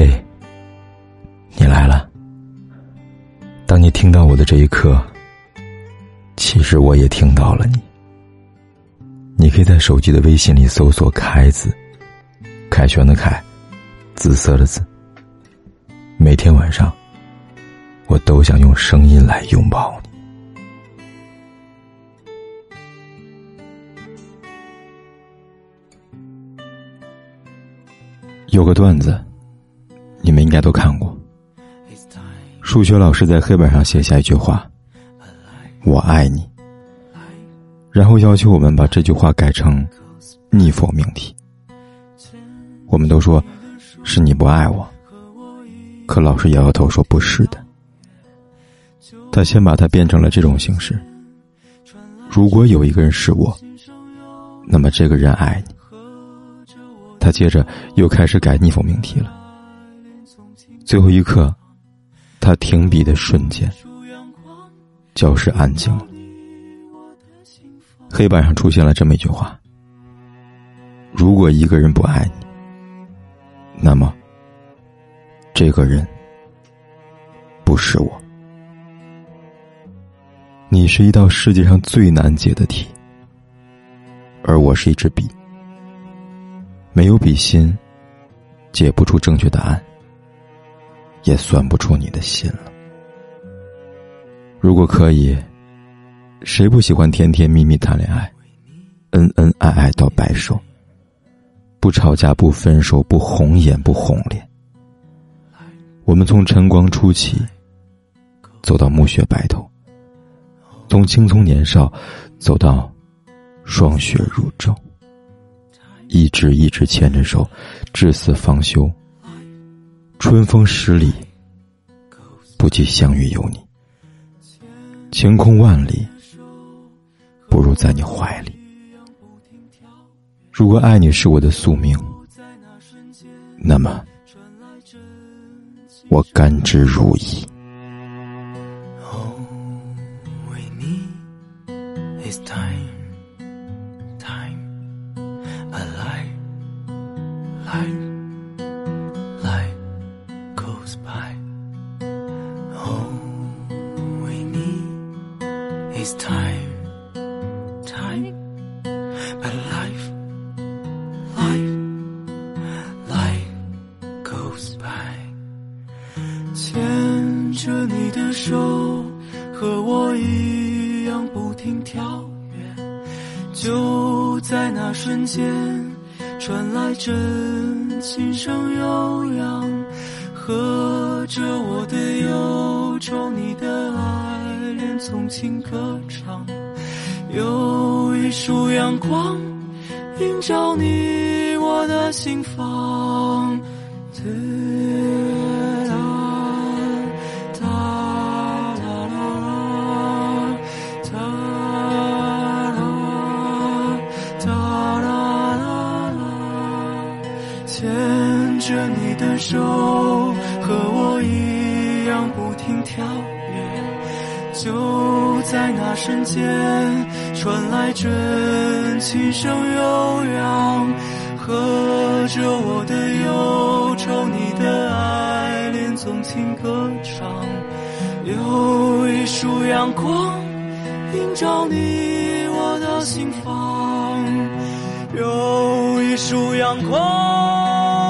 嘿，你来了。当你听到我的这一刻，其实我也听到了你。你可以在手机的微信里搜索“凯子”，凯旋的凯，紫色的紫。每天晚上，我都想用声音来拥抱你。有个段子。你们应该都看过，数学老师在黑板上写下一句话：“我爱你。”然后要求我们把这句话改成逆否命题。我们都说是你不爱我，可老师摇摇头说不是的。他先把它变成了这种形式：如果有一个人是我，那么这个人爱你。他接着又开始改逆否命题了。最后一刻，他停笔的瞬间，教室安静了。黑板上出现了这么一句话：“如果一个人不爱你，那么这个人不是我。你是一道世界上最难解的题，而我是一支笔，没有笔芯，解不出正确答案。”也算不出你的心了。如果可以，谁不喜欢甜甜蜜蜜谈恋爱，恩恩爱爱到白首，不吵架不分手不红颜不红脸。我们从晨光初起，走到暮雪白头，从青葱年少走到霜雪如昼，一直一直牵着手，至死方休。春风十里，不及相遇有你。晴空万里，不如在你怀里。如果爱你是我的宿命，那么我甘之如饴。time, but life, life, life goes by。牵着你的手，和我一样不停跳跃，就在那瞬间，传来真心声悠扬，和着我的忧愁，你。纵情歌唱，有一束阳光映照你我的心房。哒啦哒啦啦，哒啦哒啦啦啦，牵着你的手，和我一样不停跳跃。就在那瞬间，传来真琴声悠扬，和着我的忧愁，你的爱恋纵情歌唱。有一束阳光映照你我的心房，有一束阳光。